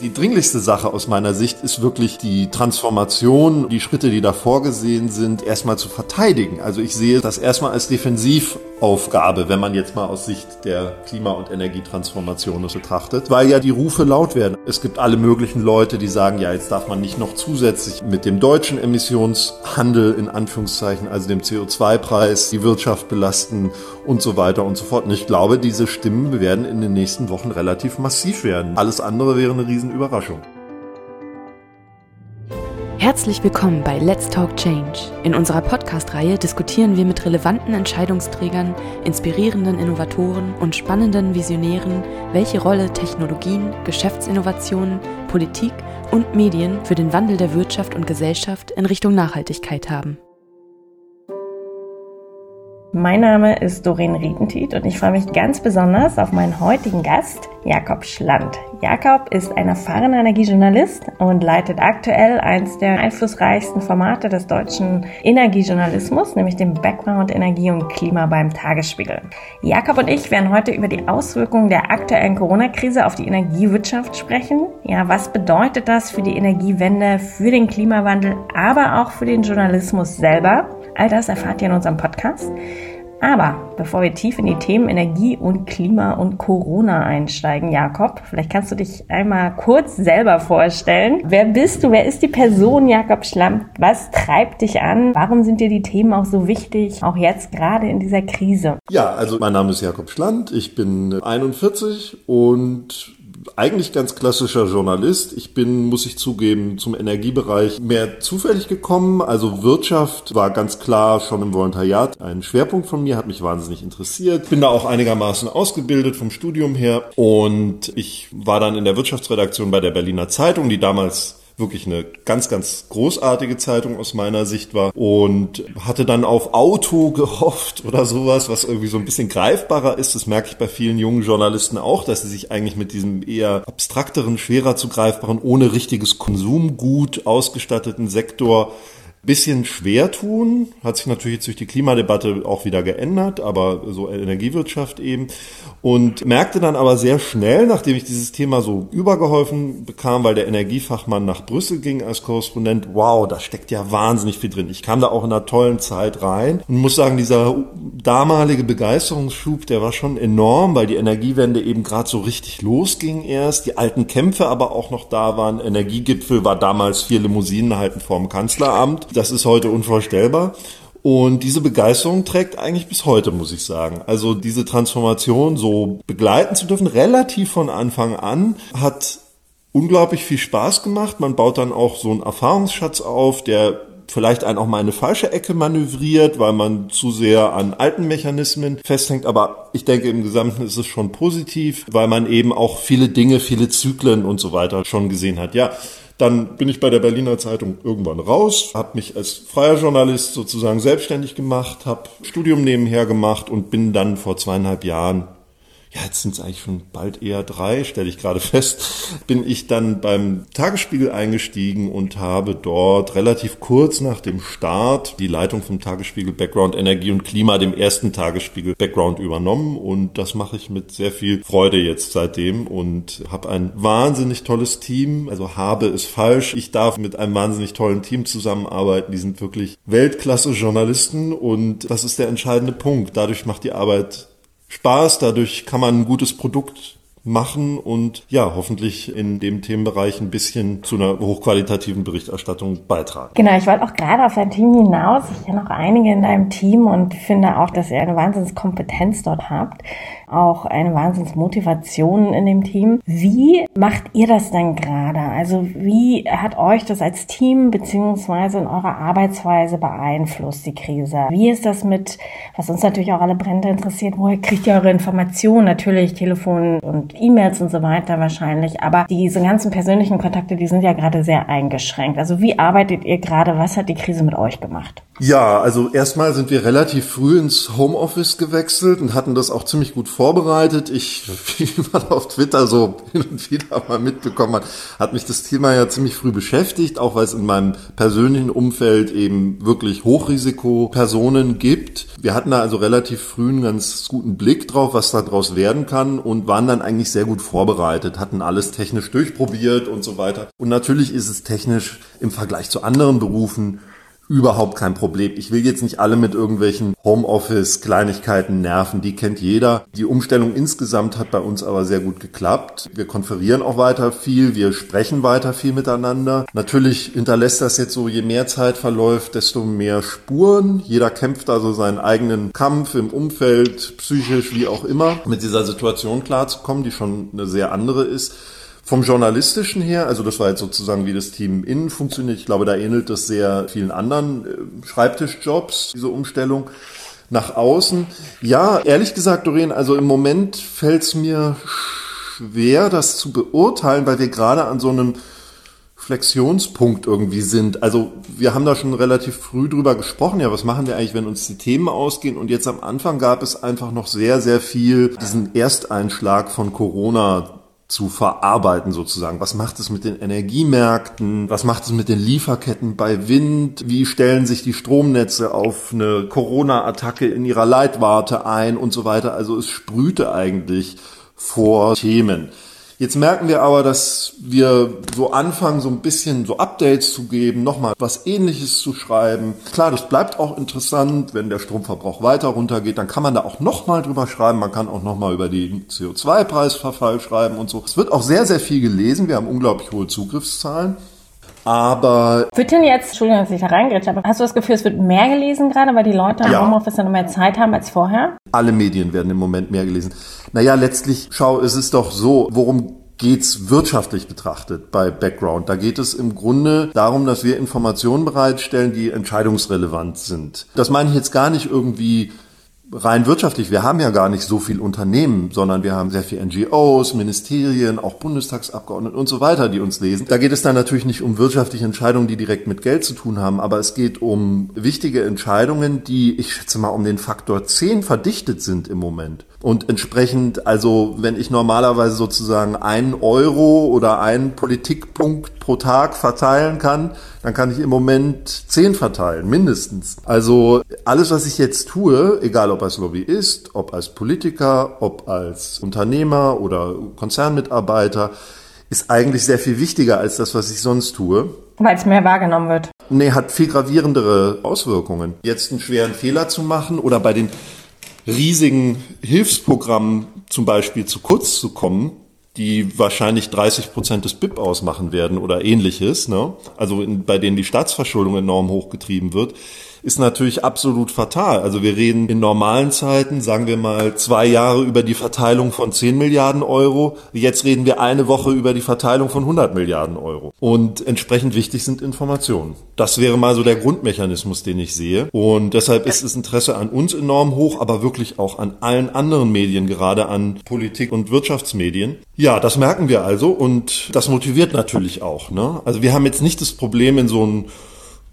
Die dringlichste Sache aus meiner Sicht ist wirklich die Transformation, die Schritte, die da vorgesehen sind, erstmal zu verteidigen. Also ich sehe das erstmal als Defensivaufgabe, wenn man jetzt mal aus Sicht der Klima- und Energietransformation das betrachtet, weil ja die Rufe laut werden. Es gibt alle möglichen Leute, die sagen, ja, jetzt darf man nicht noch zusätzlich mit dem deutschen Emissionshandel in Anführungszeichen, also dem CO2-Preis, die Wirtschaft belasten und so weiter und so fort. Und ich glaube, diese Stimmen werden in den nächsten Wochen relativ massiv werden. Alles andere wäre eine riesen Überraschung. Herzlich willkommen bei Let's Talk Change. In unserer Podcast-Reihe diskutieren wir mit relevanten Entscheidungsträgern, inspirierenden Innovatoren und spannenden Visionären, welche Rolle Technologien, Geschäftsinnovationen, Politik und Medien für den Wandel der Wirtschaft und Gesellschaft in Richtung Nachhaltigkeit haben. Mein Name ist Doreen Riedentiet und ich freue mich ganz besonders auf meinen heutigen Gast, Jakob Schland. Jakob ist ein erfahrener Energiejournalist und leitet aktuell eines der einflussreichsten Formate des deutschen Energiejournalismus, nämlich den Background Energie und Klima beim Tagesspiegel. Jakob und ich werden heute über die Auswirkungen der aktuellen Corona-Krise auf die Energiewirtschaft sprechen. Ja, was bedeutet das für die Energiewende, für den Klimawandel, aber auch für den Journalismus selber? All das erfahrt ihr in unserem Podcast. Aber bevor wir tief in die Themen Energie und Klima und Corona einsteigen, Jakob, vielleicht kannst du dich einmal kurz selber vorstellen. Wer bist du? Wer ist die Person Jakob Schlamm? Was treibt dich an? Warum sind dir die Themen auch so wichtig, auch jetzt gerade in dieser Krise? Ja, also mein Name ist Jakob Schland, ich bin 41 und eigentlich ganz klassischer Journalist. Ich bin, muss ich zugeben, zum Energiebereich mehr zufällig gekommen. Also Wirtschaft war ganz klar schon im Volontariat ein Schwerpunkt von mir, hat mich wahnsinnig interessiert. Bin da auch einigermaßen ausgebildet vom Studium her und ich war dann in der Wirtschaftsredaktion bei der Berliner Zeitung, die damals wirklich eine ganz, ganz großartige Zeitung aus meiner Sicht war und hatte dann auf Auto gehofft oder sowas, was irgendwie so ein bisschen greifbarer ist. Das merke ich bei vielen jungen Journalisten auch, dass sie sich eigentlich mit diesem eher abstrakteren, schwerer zu greifbaren, ohne richtiges Konsumgut ausgestatteten Sektor bisschen schwer tun. Hat sich natürlich durch die Klimadebatte auch wieder geändert, aber so Energiewirtschaft eben. Und merkte dann aber sehr schnell, nachdem ich dieses Thema so übergeholfen bekam, weil der Energiefachmann nach Brüssel ging als Korrespondent, wow, da steckt ja wahnsinnig viel drin. Ich kam da auch in einer tollen Zeit rein und muss sagen, dieser damalige Begeisterungsschub, der war schon enorm, weil die Energiewende eben gerade so richtig losging erst. Die alten Kämpfe aber auch noch da waren. Energiegipfel war damals vier Limousinen halten vorm Kanzleramt. Das ist heute unvorstellbar. Und diese Begeisterung trägt eigentlich bis heute, muss ich sagen. Also diese Transformation so begleiten zu dürfen, relativ von Anfang an, hat unglaublich viel Spaß gemacht. Man baut dann auch so einen Erfahrungsschatz auf, der vielleicht einen auch mal eine falsche Ecke manövriert, weil man zu sehr an alten Mechanismen festhängt. Aber ich denke, im Gesamten ist es schon positiv, weil man eben auch viele Dinge, viele Zyklen und so weiter schon gesehen hat. Ja, dann bin ich bei der Berliner Zeitung irgendwann raus, habe mich als freier Journalist sozusagen selbstständig gemacht, habe Studium nebenher gemacht und bin dann vor zweieinhalb Jahren ja, jetzt sind es eigentlich schon bald eher drei, stelle ich gerade fest, bin ich dann beim Tagesspiegel eingestiegen und habe dort relativ kurz nach dem Start die Leitung vom Tagesspiegel Background Energie und Klima, dem ersten Tagesspiegel Background übernommen und das mache ich mit sehr viel Freude jetzt seitdem und habe ein wahnsinnig tolles Team, also habe es falsch, ich darf mit einem wahnsinnig tollen Team zusammenarbeiten, die sind wirklich Weltklasse Journalisten und das ist der entscheidende Punkt. Dadurch macht die Arbeit Spaß, dadurch kann man ein gutes Produkt machen und ja, hoffentlich in dem Themenbereich ein bisschen zu einer hochqualitativen Berichterstattung beitragen. Genau, ich wollte auch gerade auf dein Team hinaus. Ich kenne auch einige in deinem Team und finde auch, dass ihr eine Wahnsinnskompetenz dort habt auch eine Wahnsinnsmotivation in dem Team. Wie macht ihr das denn gerade? Also wie hat euch das als Team beziehungsweise in eurer Arbeitsweise beeinflusst, die Krise? Wie ist das mit, was uns natürlich auch alle brennend interessiert, woher kriegt ihr eure Informationen? Natürlich Telefon und E-Mails und so weiter wahrscheinlich, aber diese ganzen persönlichen Kontakte, die sind ja gerade sehr eingeschränkt. Also wie arbeitet ihr gerade? Was hat die Krise mit euch gemacht? Ja, also erstmal sind wir relativ früh ins Homeoffice gewechselt und hatten das auch ziemlich gut vorbereitet. Ich, wie man auf Twitter so hin und wieder mal mitbekommen hat, hat mich das Thema ja ziemlich früh beschäftigt, auch weil es in meinem persönlichen Umfeld eben wirklich Hochrisikopersonen gibt. Wir hatten da also relativ früh einen ganz guten Blick drauf, was da draus werden kann und waren dann eigentlich sehr gut vorbereitet, hatten alles technisch durchprobiert und so weiter. Und natürlich ist es technisch im Vergleich zu anderen Berufen überhaupt kein Problem. Ich will jetzt nicht alle mit irgendwelchen Homeoffice-Kleinigkeiten nerven, die kennt jeder. Die Umstellung insgesamt hat bei uns aber sehr gut geklappt. Wir konferieren auch weiter viel, wir sprechen weiter viel miteinander. Natürlich hinterlässt das jetzt so, je mehr Zeit verläuft, desto mehr Spuren. Jeder kämpft also seinen eigenen Kampf im Umfeld, psychisch wie auch immer, mit dieser Situation klarzukommen, die schon eine sehr andere ist. Vom Journalistischen her, also das war jetzt sozusagen wie das Team innen funktioniert, ich glaube, da ähnelt das sehr vielen anderen äh, Schreibtischjobs, diese Umstellung. Nach außen, ja, ehrlich gesagt, Doreen, also im Moment fällt es mir schwer, das zu beurteilen, weil wir gerade an so einem Flexionspunkt irgendwie sind. Also wir haben da schon relativ früh drüber gesprochen, ja, was machen wir eigentlich, wenn uns die Themen ausgehen? Und jetzt am Anfang gab es einfach noch sehr, sehr viel diesen Ersteinschlag von Corona zu verarbeiten sozusagen. Was macht es mit den Energiemärkten? Was macht es mit den Lieferketten bei Wind? Wie stellen sich die Stromnetze auf eine Corona-Attacke in ihrer Leitwarte ein und so weiter? Also es sprühte eigentlich vor Themen. Jetzt merken wir aber, dass wir so anfangen, so ein bisschen so Updates zu geben, nochmal was ähnliches zu schreiben. Klar, das bleibt auch interessant, wenn der Stromverbrauch weiter runtergeht, dann kann man da auch nochmal drüber schreiben. Man kann auch nochmal über den CO2-Preisverfall schreiben und so. Es wird auch sehr, sehr viel gelesen. Wir haben unglaublich hohe Zugriffszahlen. Aber. Wird denn jetzt, Entschuldigung, dass ich da reingrätsche, aber hast du das Gefühl, es wird mehr gelesen gerade, weil die Leute im ja. Homeoffice dann mehr Zeit haben als vorher? Alle Medien werden im Moment mehr gelesen. Naja, letztlich, schau, es ist doch so, worum geht's wirtschaftlich betrachtet bei Background. Da geht es im Grunde darum, dass wir Informationen bereitstellen, die entscheidungsrelevant sind. Das meine ich jetzt gar nicht irgendwie rein wirtschaftlich, wir haben ja gar nicht so viel Unternehmen, sondern wir haben sehr viel NGOs, Ministerien, auch Bundestagsabgeordnete und so weiter, die uns lesen. Da geht es dann natürlich nicht um wirtschaftliche Entscheidungen, die direkt mit Geld zu tun haben, aber es geht um wichtige Entscheidungen, die, ich schätze mal, um den Faktor 10 verdichtet sind im Moment. Und entsprechend, also wenn ich normalerweise sozusagen einen Euro oder einen Politikpunkt pro Tag verteilen kann, dann kann ich im Moment zehn verteilen, mindestens. Also alles, was ich jetzt tue, egal ob als Lobbyist, ob als Politiker, ob als Unternehmer oder Konzernmitarbeiter, ist eigentlich sehr viel wichtiger als das, was ich sonst tue. Weil es mehr wahrgenommen wird. Nee, hat viel gravierendere Auswirkungen. Jetzt einen schweren Fehler zu machen oder bei den riesigen Hilfsprogrammen zum Beispiel zu kurz zu kommen, die wahrscheinlich 30 Prozent des BIP ausmachen werden oder ähnliches, ne? also in, bei denen die Staatsverschuldung enorm hochgetrieben wird, ist natürlich absolut fatal. Also wir reden in normalen Zeiten, sagen wir mal, zwei Jahre über die Verteilung von 10 Milliarden Euro. Jetzt reden wir eine Woche über die Verteilung von 100 Milliarden Euro. Und entsprechend wichtig sind Informationen. Das wäre mal so der Grundmechanismus, den ich sehe. Und deshalb ist das Interesse an uns enorm hoch, aber wirklich auch an allen anderen Medien, gerade an Politik- und Wirtschaftsmedien. Ja, das merken wir also und das motiviert natürlich auch. Ne? Also wir haben jetzt nicht das Problem in so einem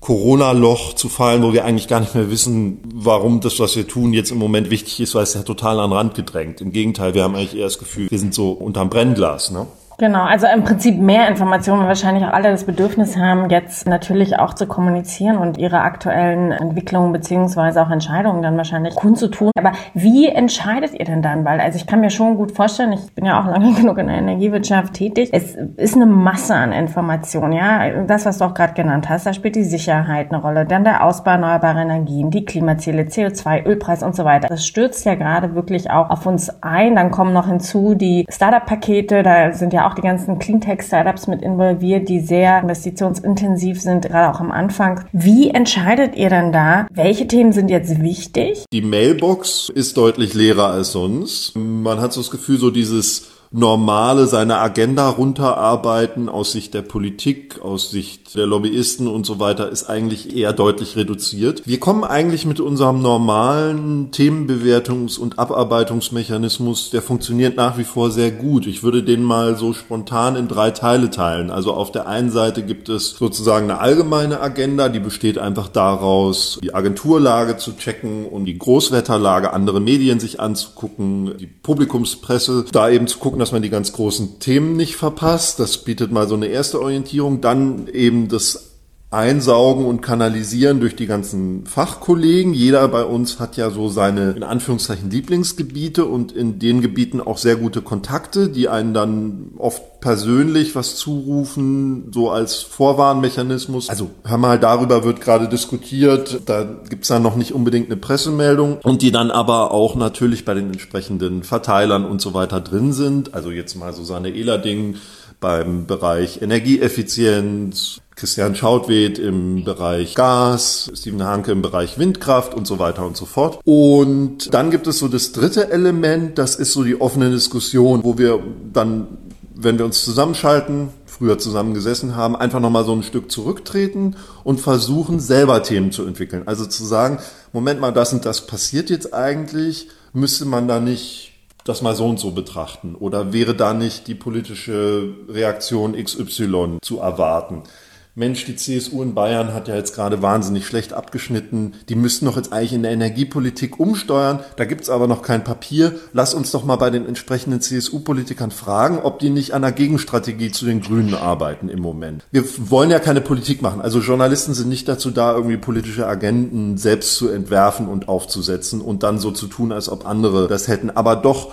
Corona-Loch zu fallen, wo wir eigentlich gar nicht mehr wissen, warum das, was wir tun, jetzt im Moment wichtig ist, weil es ja total an den Rand gedrängt. Im Gegenteil, wir haben eigentlich eher das Gefühl, wir sind so unterm Brennglas. Ne? Genau, also im Prinzip mehr Informationen, weil wahrscheinlich auch alle das Bedürfnis haben, jetzt natürlich auch zu kommunizieren und ihre aktuellen Entwicklungen beziehungsweise auch Entscheidungen dann wahrscheinlich kundzutun. Aber wie entscheidet ihr denn dann? Weil, also ich kann mir schon gut vorstellen, ich bin ja auch lange genug in der Energiewirtschaft tätig. Es ist eine Masse an Informationen, ja. Das, was du auch gerade genannt hast, da spielt die Sicherheit eine Rolle, dann der Ausbau erneuerbarer Energien, die Klimaziele, CO2, Ölpreis und so weiter. Das stürzt ja gerade wirklich auch auf uns ein. Dann kommen noch hinzu die Startup-Pakete, da sind ja auch die ganzen Cleantech-Startups mit involviert, die sehr investitionsintensiv sind, gerade auch am Anfang. Wie entscheidet ihr dann da, welche Themen sind jetzt wichtig? Die Mailbox ist deutlich leerer als sonst. Man hat so das Gefühl, so dieses normale seine Agenda runterarbeiten aus Sicht der Politik, aus Sicht der Lobbyisten und so weiter ist eigentlich eher deutlich reduziert. Wir kommen eigentlich mit unserem normalen Themenbewertungs- und Abarbeitungsmechanismus, der funktioniert nach wie vor sehr gut. Ich würde den mal so spontan in drei Teile teilen. Also auf der einen Seite gibt es sozusagen eine allgemeine Agenda, die besteht einfach daraus, die Agenturlage zu checken und die Großwetterlage, andere Medien sich anzugucken, die Publikumspresse, da eben zu gucken, dass man die ganz großen Themen nicht verpasst. Das bietet mal so eine erste Orientierung. Dann eben das Einsaugen und Kanalisieren durch die ganzen Fachkollegen. Jeder bei uns hat ja so seine, in Anführungszeichen, Lieblingsgebiete und in den Gebieten auch sehr gute Kontakte, die einen dann oft persönlich was zurufen, so als Vorwarnmechanismus. Also hör mal, darüber wird gerade diskutiert, da gibt's dann noch nicht unbedingt eine Pressemeldung und die dann aber auch natürlich bei den entsprechenden Verteilern und so weiter drin sind. Also jetzt mal so seine Ehlerding beim Bereich Energieeffizienz, Christian Schautwed im Bereich Gas, Steven Hanke im Bereich Windkraft und so weiter und so fort. Und dann gibt es so das dritte Element, das ist so die offene Diskussion, wo wir dann, wenn wir uns zusammenschalten, früher zusammengesessen haben, einfach nochmal so ein Stück zurücktreten und versuchen, selber Themen zu entwickeln. Also zu sagen, Moment mal, das und das passiert jetzt eigentlich, müsste man da nicht das mal so und so betrachten? Oder wäre da nicht die politische Reaktion XY zu erwarten? Mensch, die CSU in Bayern hat ja jetzt gerade wahnsinnig schlecht abgeschnitten. Die müssten doch jetzt eigentlich in der Energiepolitik umsteuern. Da gibt's aber noch kein Papier. Lass uns doch mal bei den entsprechenden CSU-Politikern fragen, ob die nicht an einer Gegenstrategie zu den Grünen arbeiten im Moment. Wir wollen ja keine Politik machen. Also Journalisten sind nicht dazu da, irgendwie politische Agenden selbst zu entwerfen und aufzusetzen und dann so zu tun, als ob andere das hätten. Aber doch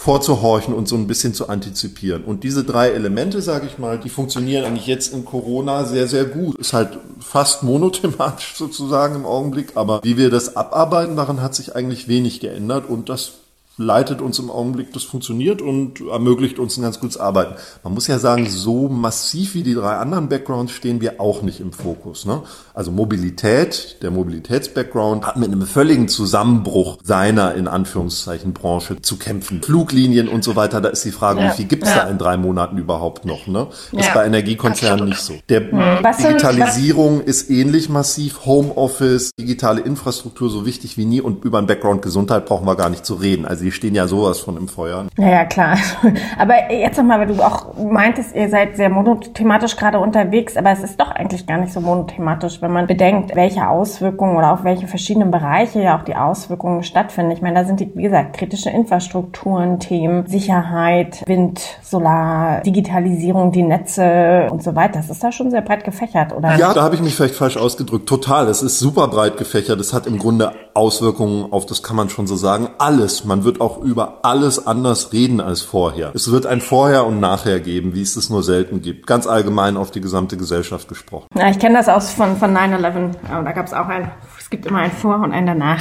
vorzuhorchen und so ein bisschen zu antizipieren. Und diese drei Elemente, sage ich mal, die funktionieren eigentlich jetzt in Corona sehr, sehr gut. Ist halt fast monothematisch sozusagen im Augenblick, aber wie wir das abarbeiten, daran hat sich eigentlich wenig geändert und das leitet uns im Augenblick, das funktioniert und ermöglicht uns ein ganz gutes Arbeiten. Man muss ja sagen, so massiv wie die drei anderen Backgrounds stehen wir auch nicht im Fokus. Ne? Also Mobilität, der Mobilitäts-Background hat mit einem völligen Zusammenbruch seiner, in Anführungszeichen, Branche zu kämpfen. Fluglinien und so weiter, da ist die Frage, ja. wie viel gibt es ja. da in drei Monaten überhaupt noch? Ne? Das ja. ist bei Energiekonzernen nicht so. Der hm. Digitalisierung ist ähnlich massiv, Homeoffice, digitale Infrastruktur so wichtig wie nie und über einen Background Gesundheit brauchen wir gar nicht zu reden. Also die stehen ja sowas von im Feuer. Ja, ja, klar. Aber jetzt nochmal, weil du auch meintest, ihr seid sehr monothematisch gerade unterwegs, aber es ist doch eigentlich gar nicht so monothematisch, wenn man bedenkt, welche Auswirkungen oder auf welche verschiedenen Bereiche ja auch die Auswirkungen stattfinden. Ich meine, da sind die, wie gesagt, kritische Infrastrukturen, Themen, Sicherheit, Wind, Solar, Digitalisierung, die Netze und so weiter. Das ist da schon sehr breit gefächert, oder? Ja, da habe ich mich vielleicht falsch ausgedrückt. Total. Es ist super breit gefächert. Es hat im Grunde Auswirkungen auf, das kann man schon so sagen, alles. Man wird auch über alles anders reden als vorher. Es wird ein Vorher und Nachher geben, wie es es nur selten gibt. Ganz allgemein auf die gesamte Gesellschaft gesprochen. Ja, ich kenne das aus von, von 9-11. Da gab es auch ein, es gibt immer ein Vor und ein Danach.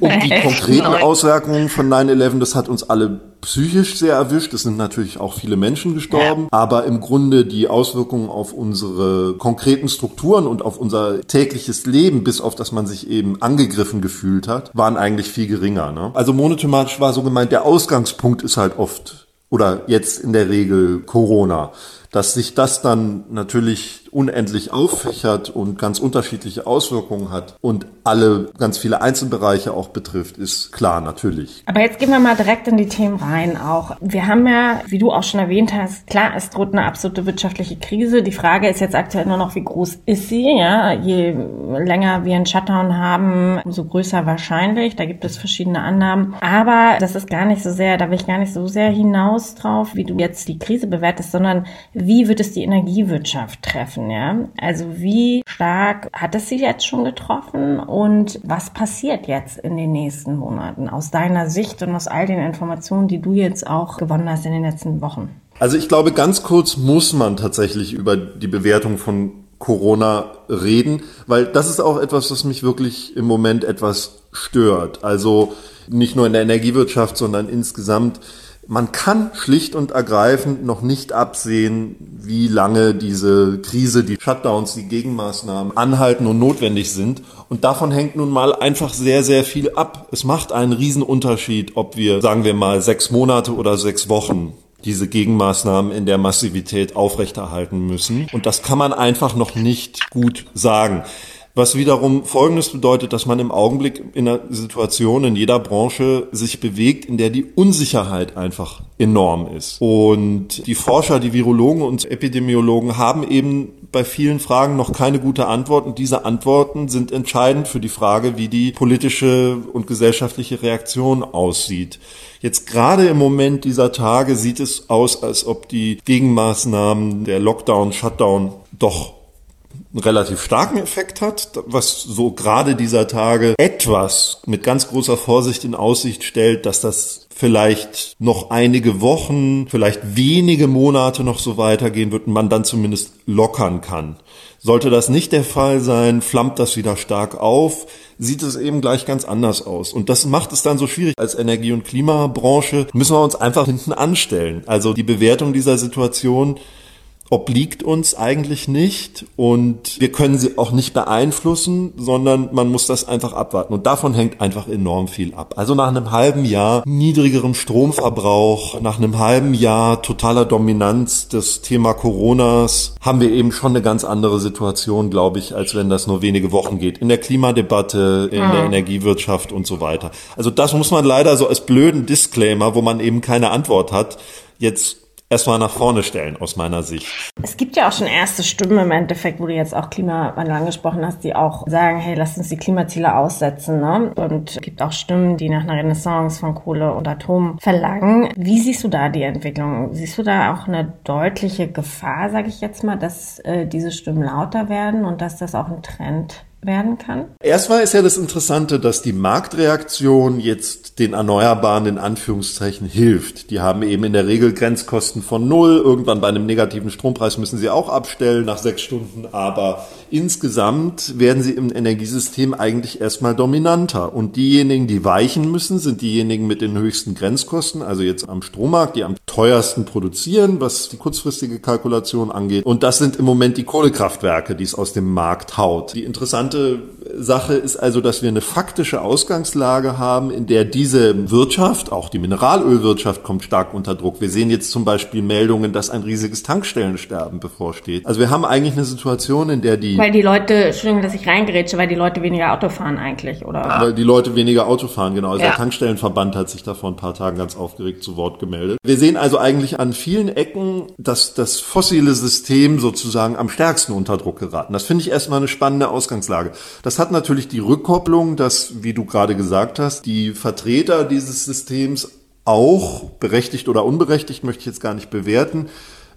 Und die konkreten Auswirkungen von 9-11, das hat uns alle psychisch sehr erwischt. Es sind natürlich auch viele Menschen gestorben. Ja. Aber im Grunde die Auswirkungen auf unsere konkreten Strukturen und auf unser tägliches Leben, bis auf das man sich eben angegriffen gefühlt hat, waren eigentlich viel geringer. Ne? Also monothematisch war so gemeint, der Ausgangspunkt ist halt oft oder jetzt in der Regel Corona. Dass sich das dann natürlich unendlich auffächert und ganz unterschiedliche Auswirkungen hat und alle ganz viele Einzelbereiche auch betrifft, ist klar, natürlich. Aber jetzt gehen wir mal direkt in die Themen rein auch. Wir haben ja, wie du auch schon erwähnt hast, klar, es droht eine absolute wirtschaftliche Krise. Die Frage ist jetzt aktuell nur noch, wie groß ist sie? Ja, je länger wir einen Shutdown haben, umso größer wahrscheinlich. Da gibt es verschiedene Annahmen. Aber das ist gar nicht so sehr, da will ich gar nicht so sehr hinaus drauf, wie du jetzt die Krise bewertest, sondern wie wird es die Energiewirtschaft treffen? ja. Also wie stark hat es Sie jetzt schon getroffen und was passiert jetzt in den nächsten Monaten aus deiner Sicht und aus all den Informationen, die du jetzt auch gewonnen hast in den letzten Wochen? Also ich glaube, ganz kurz muss man tatsächlich über die Bewertung von Corona reden, weil das ist auch etwas, was mich wirklich im Moment etwas stört. Also nicht nur in der Energiewirtschaft, sondern insgesamt man kann schlicht und ergreifend noch nicht absehen, wie lange diese Krise, die Shutdowns, die Gegenmaßnahmen anhalten und notwendig sind. Und davon hängt nun mal einfach sehr, sehr viel ab. Es macht einen Riesenunterschied, ob wir, sagen wir mal, sechs Monate oder sechs Wochen diese Gegenmaßnahmen in der Massivität aufrechterhalten müssen. Und das kann man einfach noch nicht gut sagen. Was wiederum Folgendes bedeutet, dass man im Augenblick in einer Situation in jeder Branche sich bewegt, in der die Unsicherheit einfach enorm ist. Und die Forscher, die Virologen und Epidemiologen haben eben bei vielen Fragen noch keine gute Antwort. Und diese Antworten sind entscheidend für die Frage, wie die politische und gesellschaftliche Reaktion aussieht. Jetzt gerade im Moment dieser Tage sieht es aus, als ob die Gegenmaßnahmen der Lockdown, Shutdown doch einen relativ starken Effekt hat, was so gerade dieser Tage etwas mit ganz großer Vorsicht in Aussicht stellt, dass das vielleicht noch einige Wochen, vielleicht wenige Monate noch so weitergehen wird und man dann zumindest lockern kann. Sollte das nicht der Fall sein, flammt das wieder stark auf, sieht es eben gleich ganz anders aus. Und das macht es dann so schwierig. Als Energie- und Klimabranche müssen wir uns einfach hinten anstellen. Also die Bewertung dieser Situation obliegt uns eigentlich nicht und wir können sie auch nicht beeinflussen, sondern man muss das einfach abwarten. Und davon hängt einfach enorm viel ab. Also nach einem halben Jahr niedrigerem Stromverbrauch, nach einem halben Jahr totaler Dominanz des Thema Coronas haben wir eben schon eine ganz andere Situation, glaube ich, als wenn das nur wenige Wochen geht. In der Klimadebatte, in mhm. der Energiewirtschaft und so weiter. Also das muss man leider so als blöden Disclaimer, wo man eben keine Antwort hat, jetzt erstmal nach vorne stellen, aus meiner Sicht. Es gibt ja auch schon erste Stimmen im Endeffekt, wo du jetzt auch Klimawandel angesprochen hast, die auch sagen, hey, lass uns die Klimaziele aussetzen. Ne? Und es gibt auch Stimmen, die nach einer Renaissance von Kohle und Atom verlangen. Wie siehst du da die Entwicklung? Siehst du da auch eine deutliche Gefahr, sage ich jetzt mal, dass äh, diese Stimmen lauter werden und dass das auch ein Trend werden kann? Erstmal ist ja das Interessante, dass die Marktreaktion jetzt den Erneuerbaren in Anführungszeichen hilft. Die haben eben in der Regel Grenzkosten von null. Irgendwann bei einem negativen Strompreis müssen sie auch abstellen nach sechs Stunden. Aber insgesamt werden sie im Energiesystem eigentlich erstmal dominanter. Und diejenigen, die weichen müssen, sind diejenigen mit den höchsten Grenzkosten, also jetzt am Strommarkt, die am teuersten produzieren, was die kurzfristige Kalkulation angeht. Und das sind im Moment die Kohlekraftwerke, die es aus dem Markt haut. Die interessante Sache ist also, dass wir eine faktische Ausgangslage haben, in der diese Wirtschaft, auch die Mineralölwirtschaft, kommt stark unter Druck. Wir sehen jetzt zum Beispiel Meldungen, dass ein riesiges Tankstellensterben bevorsteht. Also wir haben eigentlich eine Situation, in der die... Weil die Leute, Entschuldigung, dass ich reingerätsche, weil die Leute weniger Auto fahren eigentlich, oder? Weil die Leute weniger Auto fahren, genau. Also ja. der Tankstellenverband hat sich da vor ein paar Tagen ganz aufgeregt zu Wort gemeldet. Wir sehen also eigentlich an vielen Ecken, dass das fossile System sozusagen am stärksten unter Druck geraten. Das finde ich erstmal eine spannende Ausgangslage. Ausgangslage. Das hat natürlich die Rückkopplung, dass, wie du gerade gesagt hast, die Vertreter dieses Systems auch, berechtigt oder unberechtigt, möchte ich jetzt gar nicht bewerten,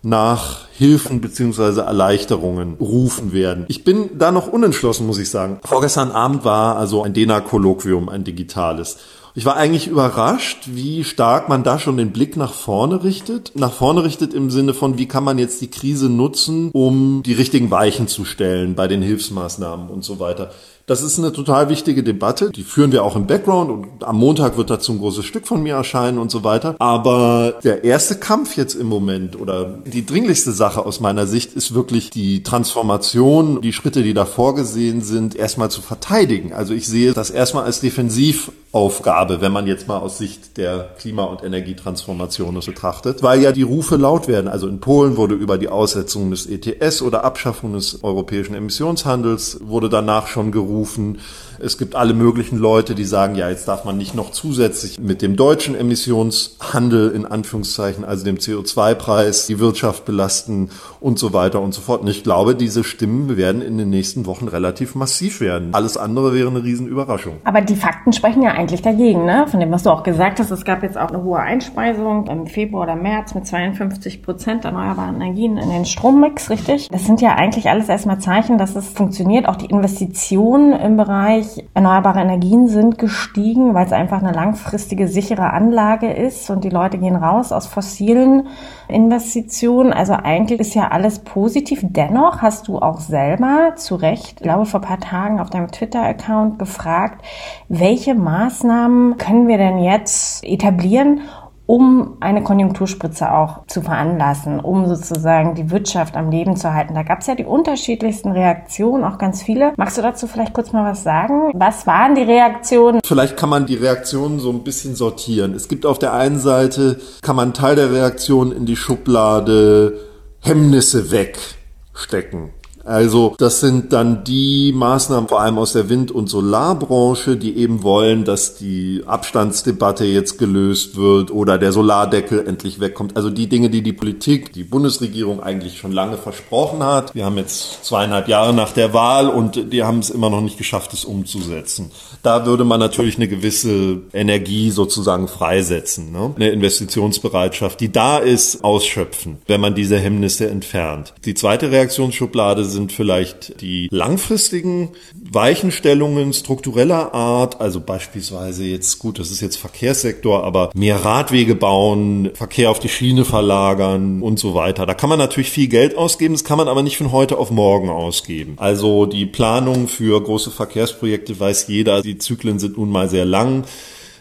nach Hilfen beziehungsweise Erleichterungen rufen werden. Ich bin da noch unentschlossen, muss ich sagen. Vorgestern Abend war also ein DENA-Kolloquium, ein digitales. Ich war eigentlich überrascht, wie stark man da schon den Blick nach vorne richtet. Nach vorne richtet im Sinne von, wie kann man jetzt die Krise nutzen, um die richtigen Weichen zu stellen bei den Hilfsmaßnahmen und so weiter. Das ist eine total wichtige Debatte. Die führen wir auch im Background und am Montag wird dazu ein großes Stück von mir erscheinen und so weiter. Aber der erste Kampf jetzt im Moment oder die dringlichste Sache aus meiner Sicht ist wirklich die Transformation, die Schritte, die da vorgesehen sind, erstmal zu verteidigen. Also ich sehe das erstmal als Defensivaufgabe, wenn man jetzt mal aus Sicht der Klima- und Energietransformation es betrachtet, weil ja die Rufe laut werden. Also in Polen wurde über die Aussetzung des ETS oder Abschaffung des europäischen Emissionshandels wurde danach schon gerufen gerufen. Es gibt alle möglichen Leute, die sagen, ja, jetzt darf man nicht noch zusätzlich mit dem deutschen Emissionshandel in Anführungszeichen, also dem CO2-Preis, die Wirtschaft belasten und so weiter und so fort. Und ich glaube, diese Stimmen werden in den nächsten Wochen relativ massiv werden. Alles andere wäre eine Riesenüberraschung. Aber die Fakten sprechen ja eigentlich dagegen, ne? Von dem, was du auch gesagt hast. Es gab jetzt auch eine hohe Einspeisung im Februar oder März mit 52 Prozent erneuerbaren Energien in den Strommix, richtig? Das sind ja eigentlich alles erstmal Zeichen, dass es funktioniert. Auch die Investitionen im Bereich erneuerbare Energien sind gestiegen, weil es einfach eine langfristige, sichere Anlage ist und die Leute gehen raus aus fossilen Investitionen. Also eigentlich ist ja alles positiv. Dennoch hast du auch selber zu Recht, ich glaube vor ein paar Tagen auf deinem Twitter-Account gefragt, welche Maßnahmen können wir denn jetzt etablieren, um eine Konjunkturspritze auch zu veranlassen, um sozusagen die Wirtschaft am Leben zu halten. Da gab es ja die unterschiedlichsten Reaktionen, auch ganz viele. Magst du dazu vielleicht kurz mal was sagen? Was waren die Reaktionen? Vielleicht kann man die Reaktionen so ein bisschen sortieren. Es gibt auf der einen Seite, kann man Teil der Reaktion in die Schublade Hemmnisse wegstecken. Also das sind dann die Maßnahmen vor allem aus der Wind- und Solarbranche, die eben wollen, dass die Abstandsdebatte jetzt gelöst wird oder der Solardeckel endlich wegkommt. Also die Dinge, die die Politik, die Bundesregierung eigentlich schon lange versprochen hat. Wir haben jetzt zweieinhalb Jahre nach der Wahl und die haben es immer noch nicht geschafft, es umzusetzen. Da würde man natürlich eine gewisse Energie sozusagen freisetzen, ne? eine Investitionsbereitschaft, die da ist, ausschöpfen, wenn man diese Hemmnisse entfernt. Die zweite Reaktionsschublade sind vielleicht die langfristigen Weichenstellungen struktureller Art, also beispielsweise jetzt, gut, das ist jetzt Verkehrssektor, aber mehr Radwege bauen, Verkehr auf die Schiene verlagern und so weiter. Da kann man natürlich viel Geld ausgeben, das kann man aber nicht von heute auf morgen ausgeben. Also die Planung für große Verkehrsprojekte weiß jeder, die Zyklen sind nun mal sehr lang.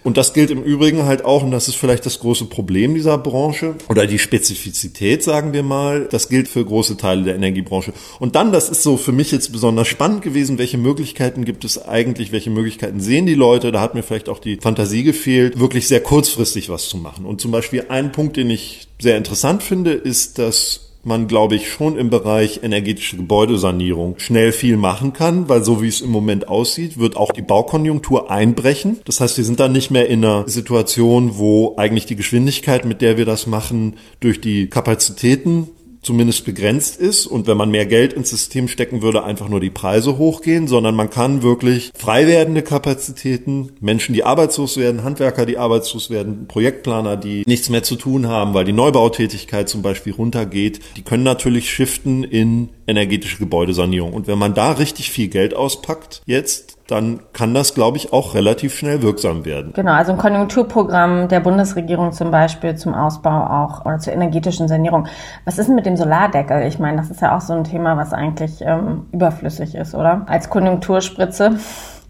Und das gilt im Übrigen halt auch, und das ist vielleicht das große Problem dieser Branche oder die Spezifizität, sagen wir mal, das gilt für große Teile der Energiebranche. Und dann, das ist so für mich jetzt besonders spannend gewesen, welche Möglichkeiten gibt es eigentlich, welche Möglichkeiten sehen die Leute, da hat mir vielleicht auch die Fantasie gefehlt, wirklich sehr kurzfristig was zu machen. Und zum Beispiel ein Punkt, den ich sehr interessant finde, ist, dass man, glaube ich, schon im Bereich energetische Gebäudesanierung schnell viel machen kann, weil so wie es im Moment aussieht, wird auch die Baukonjunktur einbrechen. Das heißt, wir sind dann nicht mehr in einer Situation, wo eigentlich die Geschwindigkeit, mit der wir das machen, durch die Kapazitäten zumindest begrenzt ist und wenn man mehr Geld ins System stecken würde, einfach nur die Preise hochgehen, sondern man kann wirklich frei werdende Kapazitäten, Menschen, die arbeitslos werden, Handwerker, die arbeitslos werden, Projektplaner, die nichts mehr zu tun haben, weil die Neubautätigkeit zum Beispiel runtergeht, die können natürlich shiften in energetische Gebäudesanierung. Und wenn man da richtig viel Geld auspackt jetzt, dann kann das, glaube ich, auch relativ schnell wirksam werden. Genau, also ein Konjunkturprogramm der Bundesregierung zum Beispiel zum Ausbau auch oder zur energetischen Sanierung. Was ist denn mit dem Solardeckel? Ich meine, das ist ja auch so ein Thema, was eigentlich ähm, überflüssig ist, oder? Als Konjunkturspritze.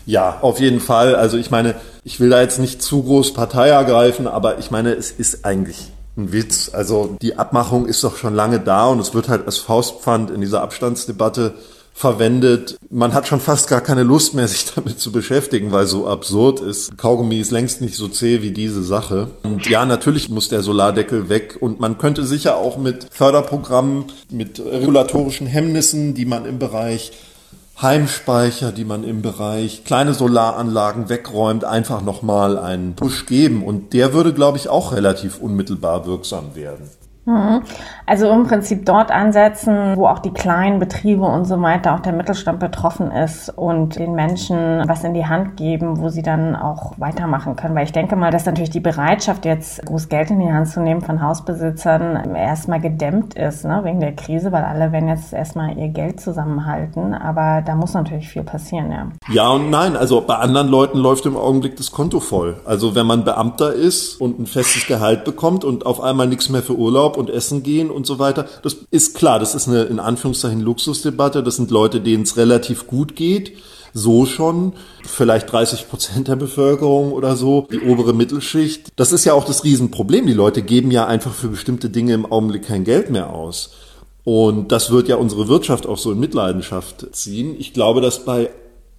Ja, auf jeden Fall. Also ich meine, ich will da jetzt nicht zu groß Partei ergreifen, aber ich meine, es ist eigentlich ein Witz. Also die Abmachung ist doch schon lange da und es wird halt als Faustpfand in dieser Abstandsdebatte verwendet. Man hat schon fast gar keine Lust mehr, sich damit zu beschäftigen, weil so absurd ist. Kaugummi ist längst nicht so zäh wie diese Sache. Und ja, natürlich muss der Solardeckel weg und man könnte sicher auch mit Förderprogrammen, mit regulatorischen Hemmnissen, die man im Bereich Heimspeicher, die man im Bereich kleine Solaranlagen wegräumt, einfach nochmal einen Push geben. Und der würde, glaube ich, auch relativ unmittelbar wirksam werden. Mhm. Also im Prinzip dort ansetzen, wo auch die kleinen Betriebe und so weiter, auch der Mittelstand betroffen ist und den Menschen was in die Hand geben, wo sie dann auch weitermachen können. Weil ich denke mal, dass natürlich die Bereitschaft, jetzt groß Geld in die Hand zu nehmen von Hausbesitzern, erstmal gedämmt ist, ne, wegen der Krise, weil alle werden jetzt erstmal ihr Geld zusammenhalten. Aber da muss natürlich viel passieren, ja. Ja und nein. Also bei anderen Leuten läuft im Augenblick das Konto voll. Also wenn man Beamter ist und ein festes Gehalt bekommt und auf einmal nichts mehr für Urlaub und Essen gehen und so weiter. Das ist klar, das ist eine in Anführungszeichen Luxusdebatte. Das sind Leute, denen es relativ gut geht. So schon, vielleicht 30 Prozent der Bevölkerung oder so, die obere Mittelschicht. Das ist ja auch das Riesenproblem. Die Leute geben ja einfach für bestimmte Dinge im Augenblick kein Geld mehr aus. Und das wird ja unsere Wirtschaft auch so in Mitleidenschaft ziehen. Ich glaube, dass bei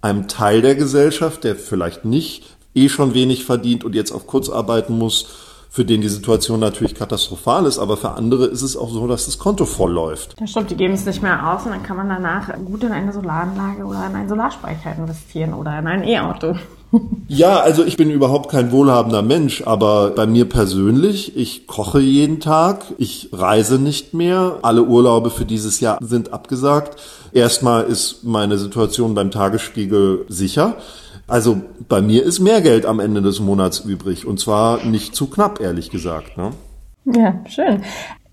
einem Teil der Gesellschaft, der vielleicht nicht eh schon wenig verdient und jetzt auf Kurz arbeiten muss, für den die Situation natürlich katastrophal ist, aber für andere ist es auch so, dass das Konto voll läuft. Ja, stimmt, die geben es nicht mehr aus und dann kann man danach gut in eine Solaranlage oder in einen Solarspeicher investieren oder in ein E-Auto. Ja, also ich bin überhaupt kein wohlhabender Mensch, aber bei mir persönlich, ich koche jeden Tag, ich reise nicht mehr, alle Urlaube für dieses Jahr sind abgesagt. Erstmal ist meine Situation beim Tagesspiegel sicher. Also bei mir ist mehr Geld am Ende des Monats übrig und zwar nicht zu knapp, ehrlich gesagt. Ne? Ja, schön.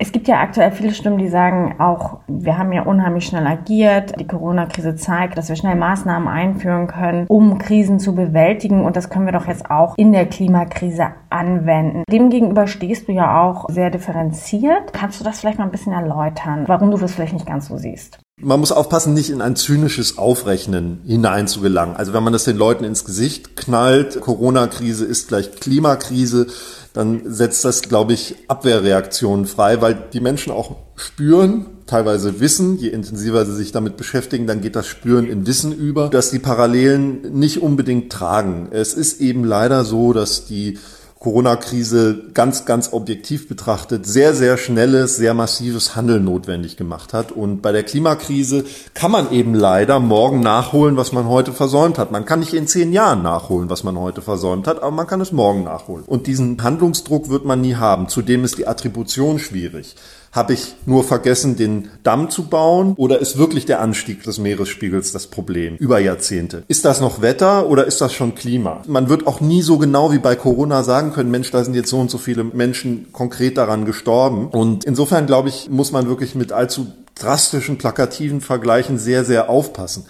Es gibt ja aktuell viele Stimmen, die sagen auch, wir haben ja unheimlich schnell agiert. Die Corona-Krise zeigt, dass wir schnell Maßnahmen einführen können, um Krisen zu bewältigen. Und das können wir doch jetzt auch in der Klimakrise anwenden. Demgegenüber stehst du ja auch sehr differenziert. Kannst du das vielleicht mal ein bisschen erläutern, warum du das vielleicht nicht ganz so siehst? Man muss aufpassen, nicht in ein zynisches Aufrechnen hineinzugelangen. Also wenn man das den Leuten ins Gesicht knallt, Corona-Krise ist gleich Klimakrise, dann setzt das, glaube ich, Abwehrreaktionen frei, weil die Menschen auch spüren, teilweise wissen, je intensiver sie sich damit beschäftigen, dann geht das Spüren in Wissen über, dass die Parallelen nicht unbedingt tragen. Es ist eben leider so, dass die Corona-Krise ganz, ganz objektiv betrachtet sehr, sehr schnelles, sehr massives Handeln notwendig gemacht hat. Und bei der Klimakrise kann man eben leider morgen nachholen, was man heute versäumt hat. Man kann nicht in zehn Jahren nachholen, was man heute versäumt hat, aber man kann es morgen nachholen. Und diesen Handlungsdruck wird man nie haben. Zudem ist die Attribution schwierig. Habe ich nur vergessen, den Damm zu bauen oder ist wirklich der Anstieg des Meeresspiegels das Problem über Jahrzehnte? Ist das noch Wetter oder ist das schon Klima? Man wird auch nie so genau wie bei Corona sagen können, Mensch, da sind jetzt so und so viele Menschen konkret daran gestorben. Und insofern, glaube ich, muss man wirklich mit allzu drastischen, plakativen Vergleichen sehr, sehr aufpassen.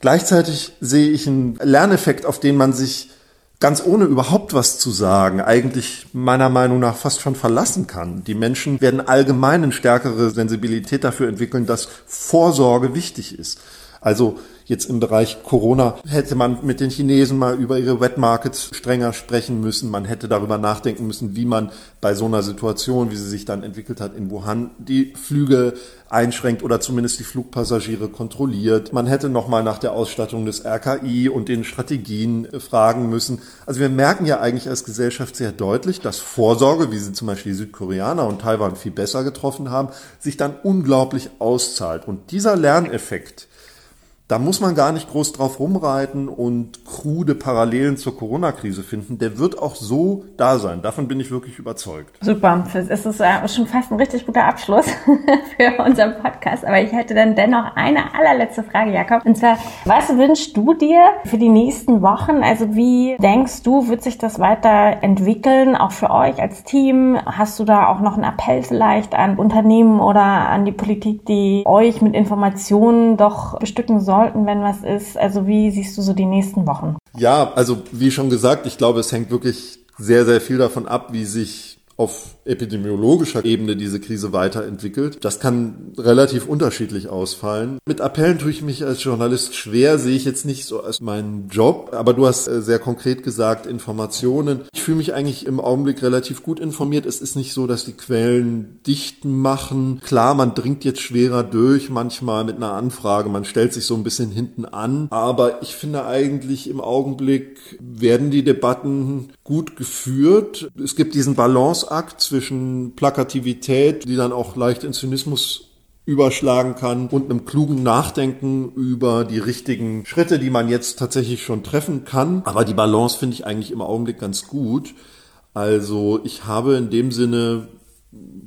Gleichzeitig sehe ich einen Lerneffekt, auf den man sich ganz ohne überhaupt was zu sagen, eigentlich meiner Meinung nach fast schon verlassen kann. Die Menschen werden allgemein eine stärkere Sensibilität dafür entwickeln, dass Vorsorge wichtig ist. Also Jetzt im Bereich Corona hätte man mit den Chinesen mal über ihre Wet Markets strenger sprechen müssen. Man hätte darüber nachdenken müssen, wie man bei so einer Situation, wie sie sich dann entwickelt hat in Wuhan, die Flüge einschränkt oder zumindest die Flugpassagiere kontrolliert. Man hätte nochmal nach der Ausstattung des RKI und den Strategien fragen müssen. Also wir merken ja eigentlich als Gesellschaft sehr deutlich, dass Vorsorge, wie sie zum Beispiel die Südkoreaner und Taiwan viel besser getroffen haben, sich dann unglaublich auszahlt. Und dieser Lerneffekt, da muss man gar nicht groß drauf rumreiten und krude Parallelen zur Corona-Krise finden. Der wird auch so da sein. Davon bin ich wirklich überzeugt. Super. Es ist schon fast ein richtig guter Abschluss für unseren Podcast. Aber ich hätte dann dennoch eine allerletzte Frage, Jakob. Und zwar, was wünschst du dir für die nächsten Wochen? Also wie denkst du, wird sich das weiterentwickeln? Auch für euch als Team? Hast du da auch noch einen Appell vielleicht an Unternehmen oder an die Politik, die euch mit Informationen doch bestücken sollen? Sollten, wenn was ist? Also wie siehst du so die nächsten Wochen? Ja, also wie schon gesagt, ich glaube, es hängt wirklich sehr, sehr viel davon ab, wie sich auf epidemiologischer Ebene diese Krise weiterentwickelt. Das kann relativ unterschiedlich ausfallen. Mit Appellen tue ich mich als Journalist schwer, sehe ich jetzt nicht so als meinen Job, aber du hast äh, sehr konkret gesagt, Informationen. Ich fühle mich eigentlich im Augenblick relativ gut informiert. Es ist nicht so, dass die Quellen dicht machen. Klar, man dringt jetzt schwerer durch, manchmal mit einer Anfrage, man stellt sich so ein bisschen hinten an, aber ich finde eigentlich im Augenblick werden die Debatten gut geführt. Es gibt diesen Balanceakt zwischen Plakativität, die dann auch leicht in Zynismus überschlagen kann und einem klugen Nachdenken über die richtigen Schritte, die man jetzt tatsächlich schon treffen kann. Aber die Balance finde ich eigentlich im Augenblick ganz gut. Also ich habe in dem Sinne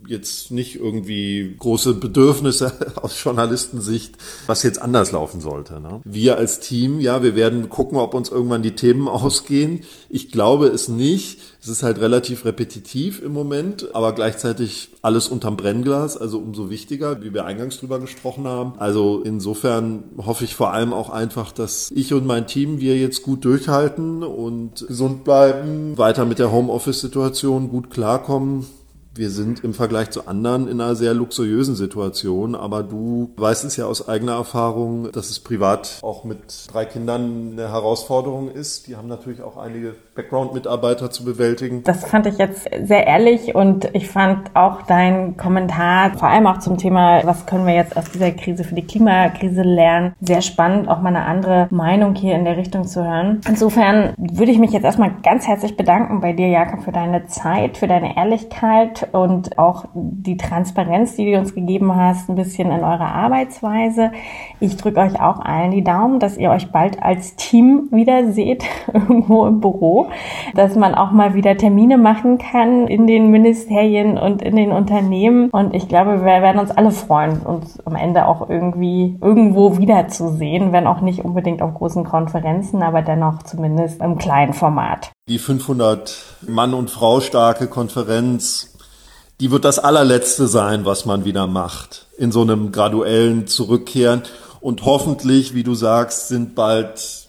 jetzt nicht irgendwie große Bedürfnisse aus Journalistensicht, was jetzt anders laufen sollte. Ne? Wir als Team, ja, wir werden gucken, ob uns irgendwann die Themen ausgehen. Ich glaube es nicht. Es ist halt relativ repetitiv im Moment, aber gleichzeitig alles unterm Brennglas, also umso wichtiger, wie wir eingangs drüber gesprochen haben. Also insofern hoffe ich vor allem auch einfach, dass ich und mein Team wir jetzt gut durchhalten und gesund bleiben, weiter mit der Homeoffice-Situation gut klarkommen wir sind im Vergleich zu anderen in einer sehr luxuriösen Situation, aber du weißt es ja aus eigener Erfahrung, dass es privat auch mit drei Kindern eine Herausforderung ist. Die haben natürlich auch einige Background-Mitarbeiter zu bewältigen. Das fand ich jetzt sehr ehrlich und ich fand auch dein Kommentar, vor allem auch zum Thema, was können wir jetzt aus dieser Krise für die Klimakrise lernen, sehr spannend, auch mal eine andere Meinung hier in der Richtung zu hören. Insofern würde ich mich jetzt erstmal ganz herzlich bedanken bei dir, Jakob, für deine Zeit, für deine Ehrlichkeit und auch die Transparenz, die du uns gegeben hast, ein bisschen in eurer Arbeitsweise. Ich drücke euch auch allen die Daumen, dass ihr euch bald als Team wieder seht, irgendwo im Büro, dass man auch mal wieder Termine machen kann in den Ministerien und in den Unternehmen. Und ich glaube, wir werden uns alle freuen, uns am Ende auch irgendwie irgendwo wiederzusehen, wenn auch nicht unbedingt auf großen Konferenzen, aber dennoch zumindest im kleinen Format. Die 500 Mann und Frau starke Konferenz die wird das allerletzte sein, was man wieder macht. In so einem graduellen Zurückkehren. Und hoffentlich, wie du sagst, sind bald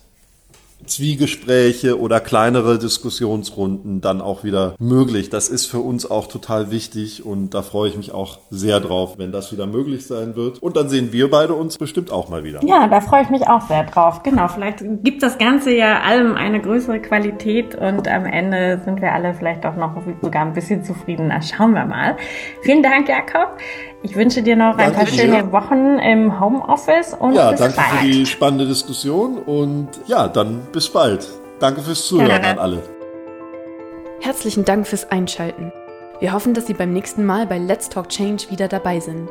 Zwiegespräche oder kleinere Diskussionsrunden dann auch wieder möglich. Das ist für uns auch total wichtig und da freue ich mich auch sehr drauf, wenn das wieder möglich sein wird. Und dann sehen wir beide uns bestimmt auch mal wieder. Ja, da freue ich mich auch sehr drauf. Genau, vielleicht gibt das Ganze ja allem eine größere Qualität und am Ende sind wir alle vielleicht auch noch sogar ein bisschen zufriedener. Schauen wir mal. Vielen Dank, Jakob. Ich wünsche dir noch danke ein paar schöne Wochen im Homeoffice und ja, bis danke bald. für die spannende Diskussion und ja, dann bis bald. Danke fürs Zuhören an alle. Herzlichen Dank fürs Einschalten. Wir hoffen, dass Sie beim nächsten Mal bei Let's Talk Change wieder dabei sind.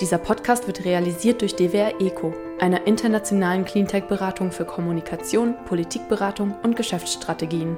Dieser Podcast wird realisiert durch DWR ECO, einer internationalen Cleantech-Beratung für Kommunikation, Politikberatung und Geschäftsstrategien.